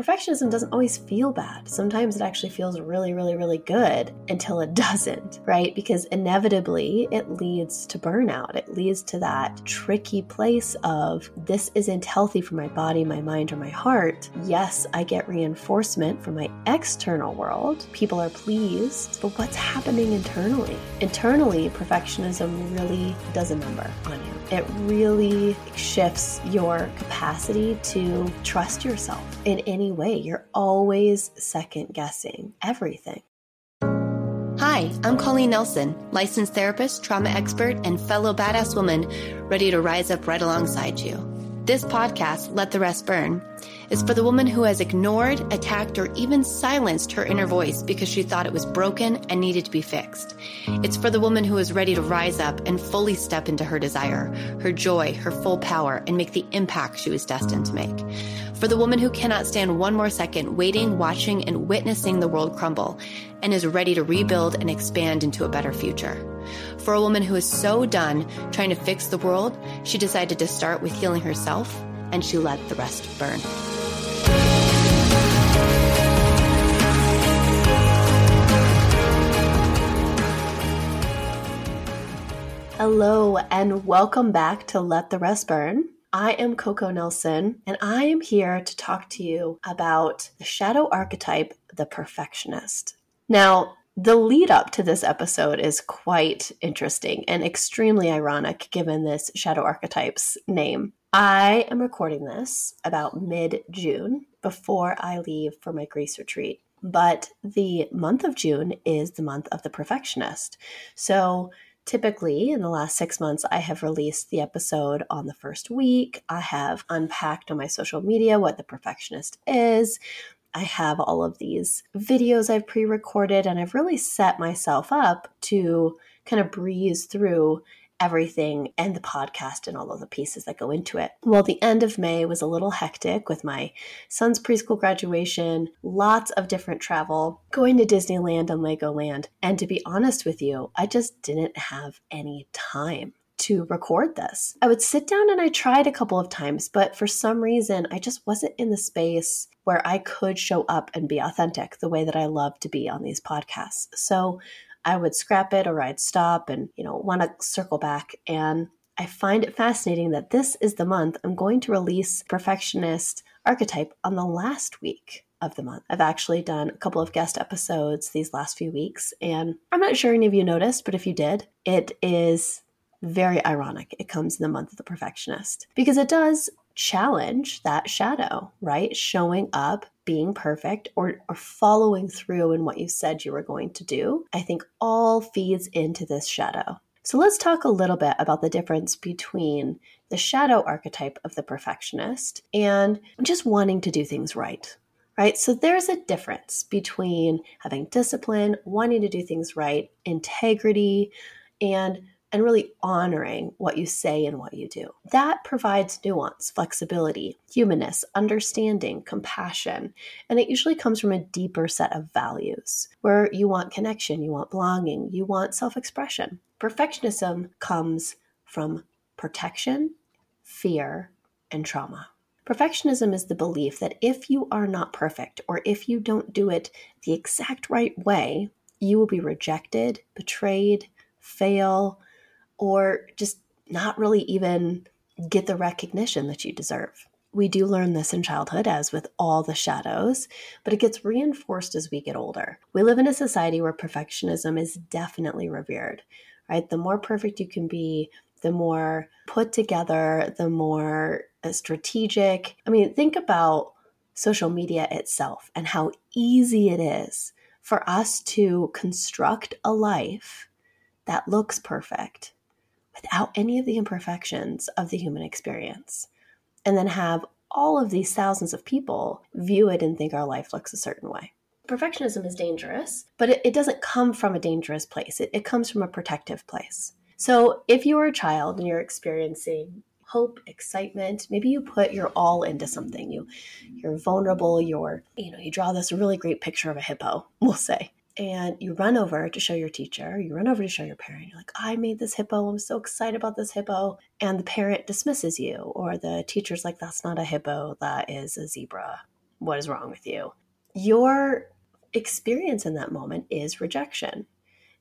perfectionism doesn't always feel bad. Sometimes it actually feels really, really, really good until it doesn't, right? Because inevitably it leads to burnout. It leads to that tricky place of this isn't healthy for my body, my mind, or my heart. Yes, I get reinforcement from my external world. People are pleased, but what's happening internally? Internally, perfectionism really does a number on you. It really shifts your capacity to trust yourself in any way. You're always second guessing everything. Hi, I'm Colleen Nelson, licensed therapist, trauma expert, and fellow badass woman ready to rise up right alongside you. This podcast, Let the Rest Burn, is for the woman who has ignored, attacked, or even silenced her inner voice because she thought it was broken and needed to be fixed. It's for the woman who is ready to rise up and fully step into her desire, her joy, her full power, and make the impact she was destined to make. For the woman who cannot stand one more second waiting, watching, and witnessing the world crumble and is ready to rebuild and expand into a better future. For a woman who is so done trying to fix the world, she decided to start with healing herself and she let the rest burn. Hello, and welcome back to Let the Rest Burn. I am Coco Nelson, and I am here to talk to you about the shadow archetype, the perfectionist. Now, the lead up to this episode is quite interesting and extremely ironic given this shadow archetype's name. I am recording this about mid June before I leave for my Greece retreat. But the month of June is the month of the perfectionist. So Typically, in the last six months, I have released the episode on the first week. I have unpacked on my social media what the perfectionist is. I have all of these videos I've pre recorded, and I've really set myself up to kind of breeze through everything and the podcast and all of the pieces that go into it. Well, the end of May was a little hectic with my son's preschool graduation, lots of different travel, going to Disneyland and Legoland. And to be honest with you, I just didn't have any time to record this. I would sit down and I tried a couple of times, but for some reason, I just wasn't in the space where I could show up and be authentic the way that I love to be on these podcasts. So I would scrap it or I'd stop and, you know, want to circle back. And I find it fascinating that this is the month I'm going to release Perfectionist Archetype on the last week of the month. I've actually done a couple of guest episodes these last few weeks, and I'm not sure any of you noticed, but if you did, it is very ironic. It comes in the month of the perfectionist because it does challenge that shadow, right? Showing up, being perfect, or, or following through in what you said you were going to do, I think all feeds into this shadow. So let's talk a little bit about the difference between the shadow archetype of the perfectionist and just wanting to do things right. Right? So there's a difference between having discipline, wanting to do things right, integrity, and and really honoring what you say and what you do. That provides nuance, flexibility, humanness, understanding, compassion, and it usually comes from a deeper set of values where you want connection, you want belonging, you want self expression. Perfectionism comes from protection, fear, and trauma. Perfectionism is the belief that if you are not perfect or if you don't do it the exact right way, you will be rejected, betrayed, fail, or just not really even get the recognition that you deserve. We do learn this in childhood, as with all the shadows, but it gets reinforced as we get older. We live in a society where perfectionism is definitely revered, right? The more perfect you can be, the more put together, the more uh, strategic. I mean, think about social media itself and how easy it is for us to construct a life that looks perfect without any of the imperfections of the human experience. And then have all of these thousands of people view it and think our life looks a certain way. Perfectionism is dangerous, but it, it doesn't come from a dangerous place. It, it comes from a protective place. So if you are a child and you're experiencing hope, excitement, maybe you put your all into something. You you're vulnerable, you're, you know, you draw this really great picture of a hippo, we'll say and you run over to show your teacher, you run over to show your parent, you're like, I made this hippo, I'm so excited about this hippo. And the parent dismisses you, or the teacher's like, that's not a hippo, that is a zebra. what is wrong with you? Your experience in that moment is rejection.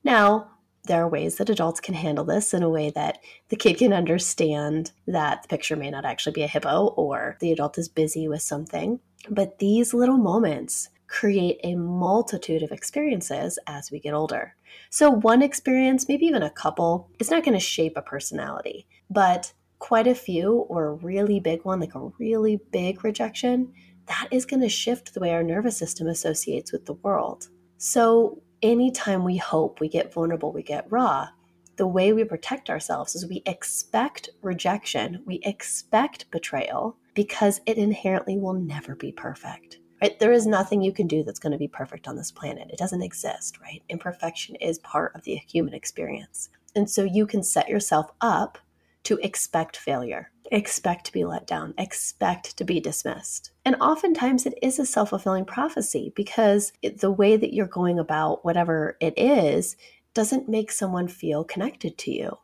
Now, there are ways that adults can handle this in a way that the kid can understand that the picture may not actually be a hippo or the adult is busy with something. But these little moments create a multitude of experiences as we get older. So, one experience, maybe even a couple, is not going to shape a personality, but quite a few, or a really big one, like a really big rejection, that is going to shift the way our nervous system associates with the world. So, anytime we hope, we get vulnerable, we get raw, the way we protect ourselves is we expect rejection, we expect betrayal because it inherently will never be perfect. Right? There is nothing you can do that's going to be perfect on this planet. It doesn't exist, right? Imperfection is part of the human experience. And so you can set yourself up to expect failure, expect to be let down, expect to be dismissed. And oftentimes it is a self fulfilling prophecy because it, the way that you're going about whatever it is doesn't make someone feel connected to you.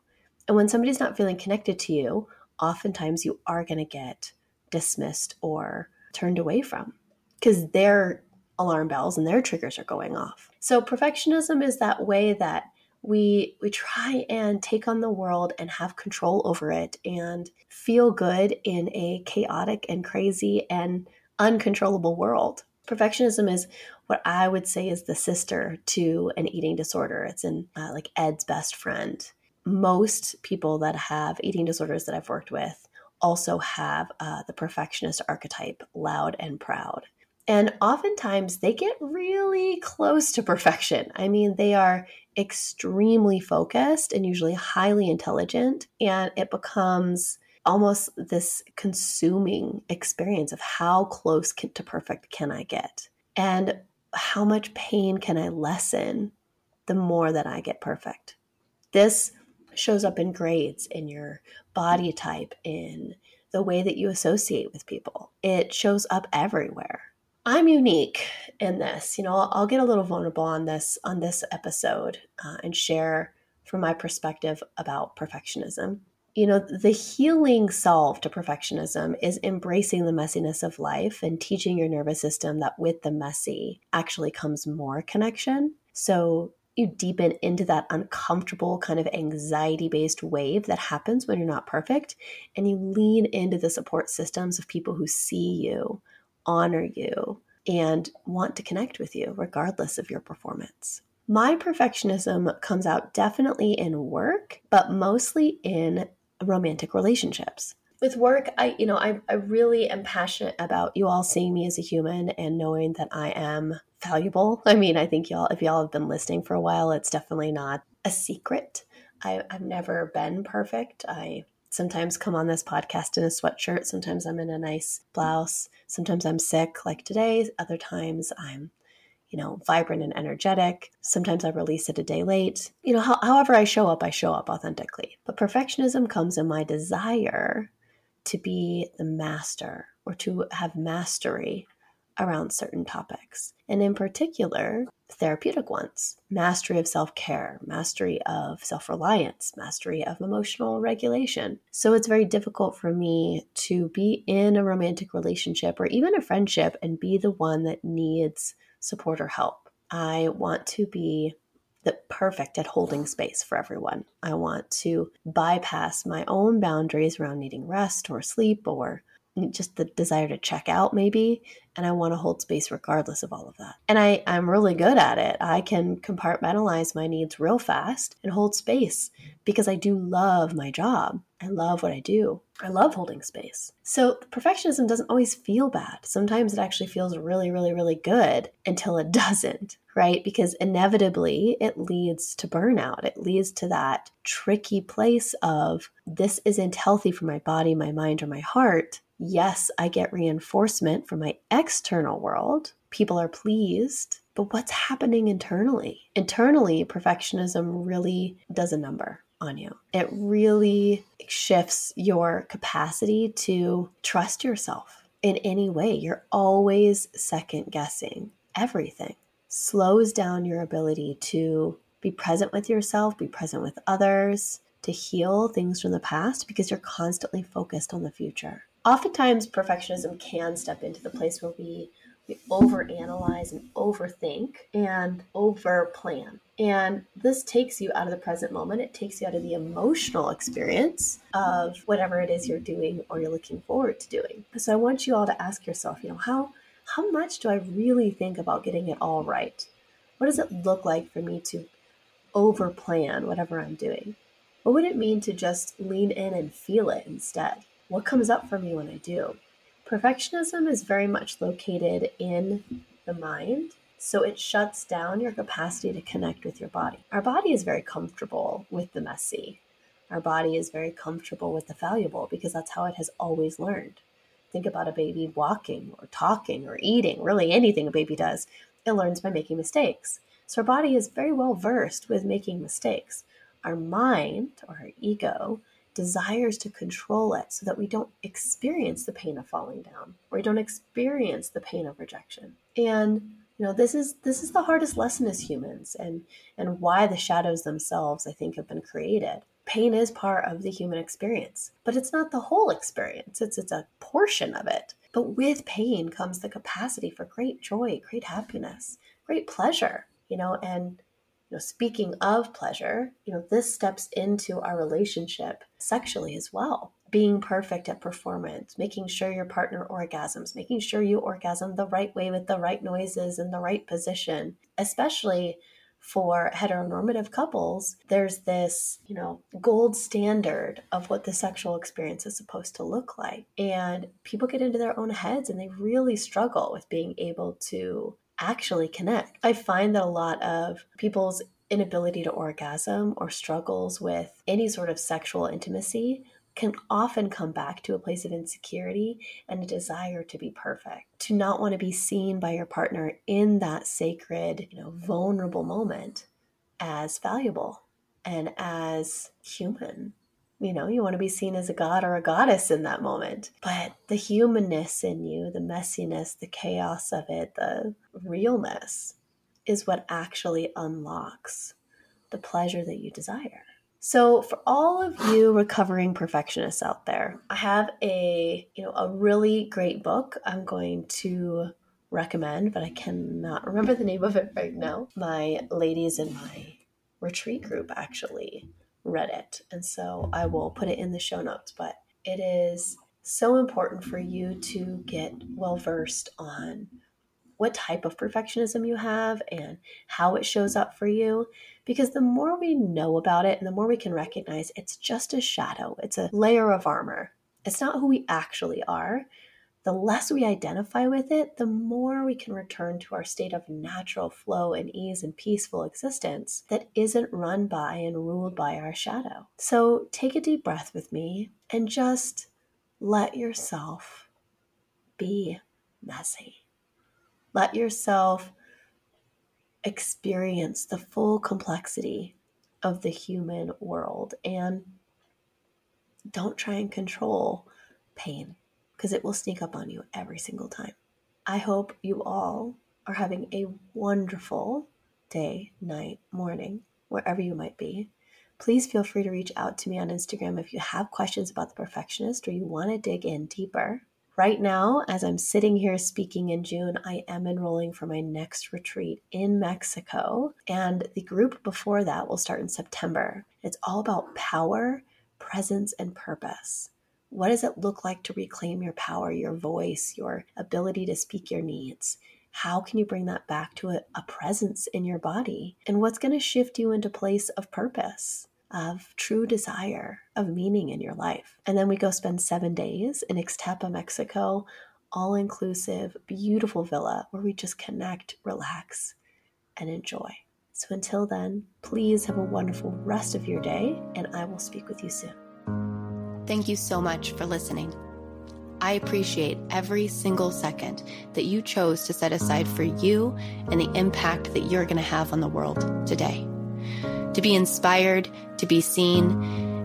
And when somebody's not feeling connected to you, oftentimes you are going to get dismissed or turned away from because their alarm bells and their triggers are going off. So perfectionism is that way that we we try and take on the world and have control over it and feel good in a chaotic and crazy and uncontrollable world. Perfectionism is what I would say is the sister to an eating disorder. It's in uh, like Ed's best friend. Most people that have eating disorders that I've worked with also have uh, the perfectionist archetype, loud and proud. And oftentimes they get really close to perfection. I mean, they are extremely focused and usually highly intelligent, and it becomes almost this consuming experience of how close to perfect can I get? And how much pain can I lessen the more that I get perfect? This shows up in grades, in your body type, in the way that you associate with people. It shows up everywhere. I'm unique in this. You know, I'll, I'll get a little vulnerable on this on this episode uh, and share from my perspective about perfectionism. You know, the healing solve to perfectionism is embracing the messiness of life and teaching your nervous system that with the messy actually comes more connection. So you deepen into that uncomfortable kind of anxiety based wave that happens when you're not perfect and you lean into the support systems of people who see you honor you, and want to connect with you regardless of your performance. My perfectionism comes out definitely in work, but mostly in romantic relationships. With work, I you know, I, I really am passionate about you all seeing me as a human and knowing that I am valuable. I mean, I think y'all if y'all have been listening for a while, it's definitely not a secret. I, I've never been perfect. I sometimes come on this podcast in a sweatshirt. Sometimes I'm in a nice blouse. Sometimes I'm sick, like today. Other times I'm, you know, vibrant and energetic. Sometimes I release it a day late. You know, how, however I show up, I show up authentically. But perfectionism comes in my desire to be the master or to have mastery around certain topics, and in particular, therapeutic ones mastery of self care, mastery of self reliance, mastery of emotional regulation. So it's very difficult for me to be in a romantic relationship or even a friendship and be the one that needs support or help. I want to be the perfect at holding space for everyone. I want to bypass my own boundaries around needing rest or sleep or just the desire to check out maybe and i want to hold space regardless of all of that. And i i'm really good at it. I can compartmentalize my needs real fast and hold space because i do love my job. I love what i do. I love holding space. So perfectionism doesn't always feel bad. Sometimes it actually feels really really really good until it doesn't right? Because inevitably it leads to burnout. It leads to that tricky place of this isn't healthy for my body my mind or my heart yes, I get reinforcement from my external world. People are pleased. But what's happening internally? Internally, perfectionism really does a number on you. It really shifts your capacity to trust yourself in any way. You're always second guessing everything. Slows down your ability to be present with yourself, be present with others, to heal things from the past because you're constantly focused on the future oftentimes perfectionism can step into the place where we we overanalyze and overthink and overplan. And this takes you out of the present moment. It takes you out of the emotional experience of whatever it is you're doing or you're looking forward to doing. So I want you all to ask yourself, you know, how how much do I really think about getting it all right? What does it look like for me to overplan whatever I'm doing? What would it mean to just lean in and feel it instead? What comes up for me when I do? Perfectionism is very much located in the mind, so it shuts down your capacity to connect with your body. Our body is very comfortable with the messy. Our body is very comfortable with the valuable because that's how it has always learned. Think about a baby walking or talking or eating, really anything a baby does. It learns by making mistakes. So our body is very well versed with making mistakes. Our mind or our ego desires to control it so that we don't experience the pain of falling down or we don't experience the pain of rejection. And you know this is this is the hardest lesson as humans and and why the shadows themselves I think have been created. Pain is part of the human experience, but it's not the whole experience. It's it's a portion of it. But with pain comes the capacity for great joy, great happiness, great pleasure, you know, and know, speaking of pleasure, you know, this steps into our relationship sexually as well. Being perfect at performance, making sure your partner orgasms, making sure you orgasm the right way with the right noises in the right position, especially for heteronormative couples, there's this, you know, gold standard of what the sexual experience is supposed to look like. And people get into their own heads and they really struggle with being able to actually connect. I find that a lot of people's inability to orgasm or struggles with any sort of sexual intimacy can often come back to a place of insecurity and a desire to be perfect, to not want to be seen by your partner in that sacred, you know, vulnerable moment as valuable and as human you know, you want to be seen as a god or a goddess in that moment. But the humanness in you, the messiness, the chaos of it, the realness is what actually unlocks the pleasure that you desire. So for all of you recovering perfectionists out there, I have a, you know, a really great book I'm going to recommend, but I cannot remember the name of it right now. My ladies in my retreat group actually read it. And so I will put it in the show notes. But it is so important for you to get well versed on what type of perfectionism you have and how it shows up for you. Because the more we know about it and the more we can recognize it's just a shadow, it's a layer of armor. It's not who we actually are the less we identify with it, the more we can return to our state of natural flow and ease and peaceful existence that isn't run by and ruled by our shadow. So take a deep breath with me and just let yourself be messy. Let yourself experience the full complexity of the human world and don't try and control pain because it will sneak up on you every single time. I hope you all are having a wonderful day, night, morning, wherever you might be. Please feel free to reach out to me on Instagram if you have questions about the perfectionist or you want to dig in deeper. Right now, as I'm sitting here speaking in June, I am enrolling for my next retreat in Mexico. And the group before that will start in September. It's all about power, presence, and purpose. What does it look like to reclaim your power, your voice, your ability to speak your needs? How can you bring that back to a, a presence in your body? And what's going to shift you into place of purpose? Of true desire, of meaning in your life. And then we go spend seven days in Ixtapa, Mexico, all inclusive, beautiful villa where we just connect, relax, and enjoy. So until then, please have a wonderful rest of your day, and I will speak with you soon. Thank you so much for listening. I appreciate every single second that you chose to set aside for you and the impact that you're going to have on the world today. To be inspired, to be seen,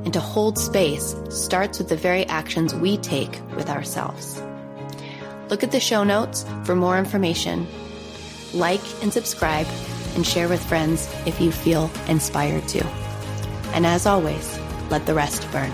and to hold space starts with the very actions we take with ourselves. Look at the show notes for more information. Like and subscribe, and share with friends if you feel inspired to. And as always, let the rest burn.